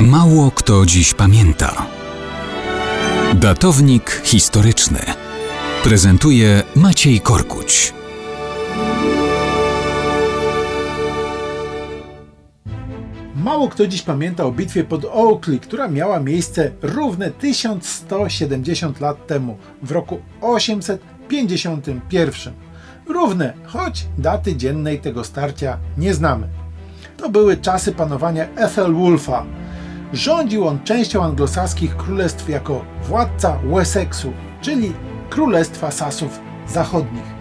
Mało kto dziś pamięta. Datownik historyczny prezentuje Maciej Korkuć. Mało kto dziś pamięta o bitwie pod Oakley, która miała miejsce równe 1170 lat temu, w roku 851. Równe, choć daty dziennej tego starcia nie znamy. To były czasy panowania Ethelwulfa. Rządził on częścią anglosaskich królestw jako władca Wessexu, czyli Królestwa Sasów Zachodnich.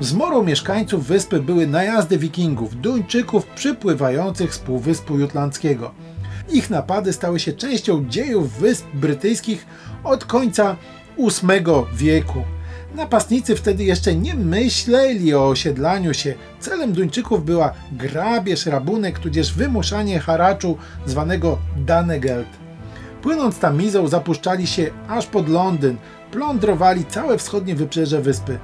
Zmorą mieszkańców wyspy były najazdy wikingów, Duńczyków przypływających z Półwyspu Jutlandzkiego. Ich napady stały się częścią dziejów wysp brytyjskich od końca VIII wieku. Napastnicy wtedy jeszcze nie myśleli o osiedlaniu się. Celem Duńczyków była grabież, rabunek, tudzież wymuszanie haraczu zwanego Danegeld. Płynąc Tamizą zapuszczali się aż pod Londyn, plądrowali całe wschodnie wybrzeże wyspy.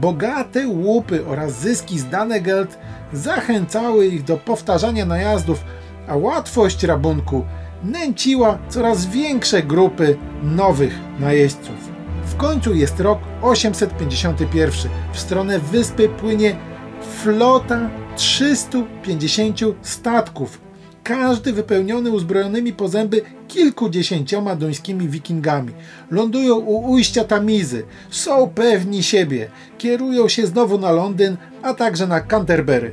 Bogate łupy oraz zyski z Danegeld zachęcały ich do powtarzania najazdów, a łatwość rabunku nęciła coraz większe grupy nowych najeźdźców. Końcu jest rok 851. W stronę wyspy płynie flota 350 statków, każdy wypełniony uzbrojonymi po zęby kilkudziesięcioma duńskimi wikingami. Lądują u ujścia Tamizy, są pewni siebie, kierują się znowu na Londyn, a także na Canterbury.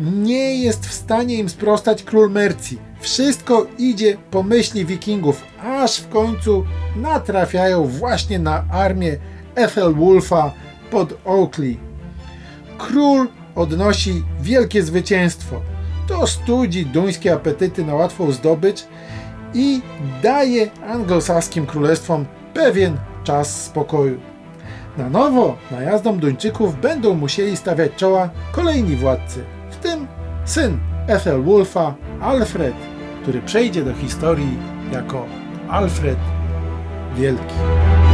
Nie jest w stanie im sprostać król Mercji. Wszystko idzie po myśli wikingów, aż w końcu natrafiają właśnie na armię Ethelwulfa pod Oakley. Król odnosi wielkie zwycięstwo. To studzi duńskie apetyty na łatwą zdobycz i daje anglosaskim królestwom pewien czas spokoju. Na nowo najazdom Duńczyków będą musieli stawiać czoła kolejni władcy, w tym syn Ethelwulfa, Alfred, który przejdzie do historii jako Alfred Wielki.